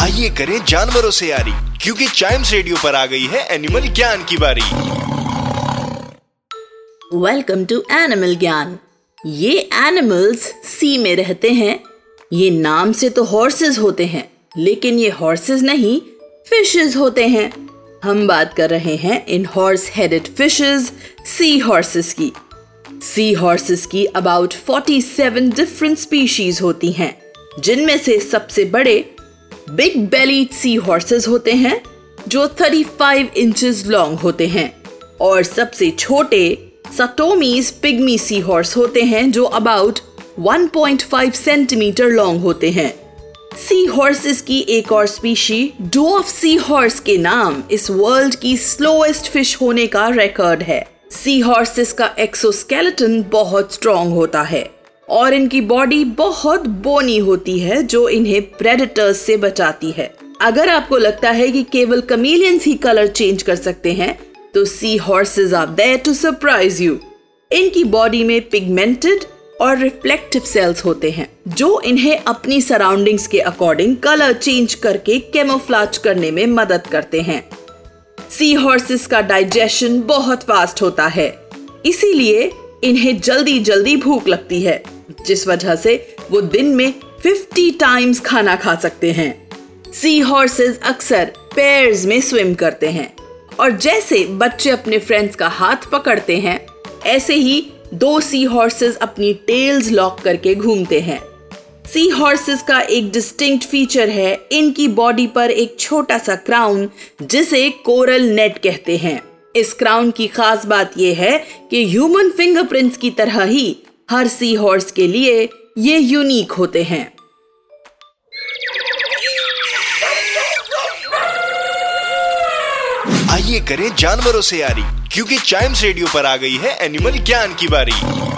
आइए करें जानवरों से यारी, क्योंकि चाइम्स रेडियो पर आ गई है एनिमल ज्ञान की बारी। वेलकम टू एनिमल ज्ञान ये एनिमल्स सी में रहते हैं। ये नाम से तो हॉर्सेस होते हैं, लेकिन ये हॉर्सेस नहीं फिशेस होते हैं। हम बात कर रहे हैं इन horse headed fishes sea horses की। सी हॉर्सेस की अबाउट 47 डिफरेंट स्पीशीज होती हैं, जिनमें से सबसे बड़े बिग बेली सी हॉर्सेस होते हैं, जो 35 इंचेस लॉन्ग होते हैं, और सबसे छोटे सटोमीज पिग्मी सी हॉर्स होते हैं, जो अबाउट 1.5 सेंटीमीटर लॉन्ग होते हैं। सी हॉर्सेस की एक और स्पीशी डोफ सी हॉर्स के नाम इस वर्ल्ड की स्लोएस्ट फ़िश होने का रिकॉर्ड है। सी हॉर्सेस का एक्सोस्केलेटन बहुत स्ट्रॉन्ग होता है। और इनकी बॉडी बहुत बोनी होती है, जो इन्हें प्रेडेटर्स से बचाती है। अगर आपको लगता है कि केवल कमीलियंस ही कलर चेंज कर सकते हैं तो sea horses are there to surprise you इनकी बॉडी में पिगमेंटेड और रिफ्लेक्टिव सेल्स होते हैं, जो इन्हें अपनी सराउंडिंग्स के अकॉर्डिंग कलर चेंज करके कैमोफ्लाज करने में मदद करते हैं। सी हॉर्सेस का डाइजेशन बहुत फास्ट होता है, इसीलिए इन्हें जल्दी जल्दी भूख लगती है, जिस वजह से वो दिन में 50 टाइम्स खाना खा सकते हैं। सी हॉर्सेस अक्सर पेयर्स में स्विम करते हैं, और जैसे बच्चे अपने फ्रेंड्स का हाथ पकड़ते हैं, ऐसे ही दो सी हॉर्सेस अपनी टेल्स लॉक करके घूमते हैं। सी हॉर्सेस का एक डिस्टिंक्ट फीचर है, इनकी बॉडी पर एक छोटा सा क्राउन जिसे कोरल नेट कहते हैं। इस क्राउन की खास बात यह है कि ह्यूमन फिंगरप्रिंट्स की तरह ही हर सी हॉर्स के लिए ये यूनिक होते हैं। आइए करें जानवरों से यारी, क्योंकि चाइम्स रेडियो पर आ गई है एनिमल ज्ञान की बारी।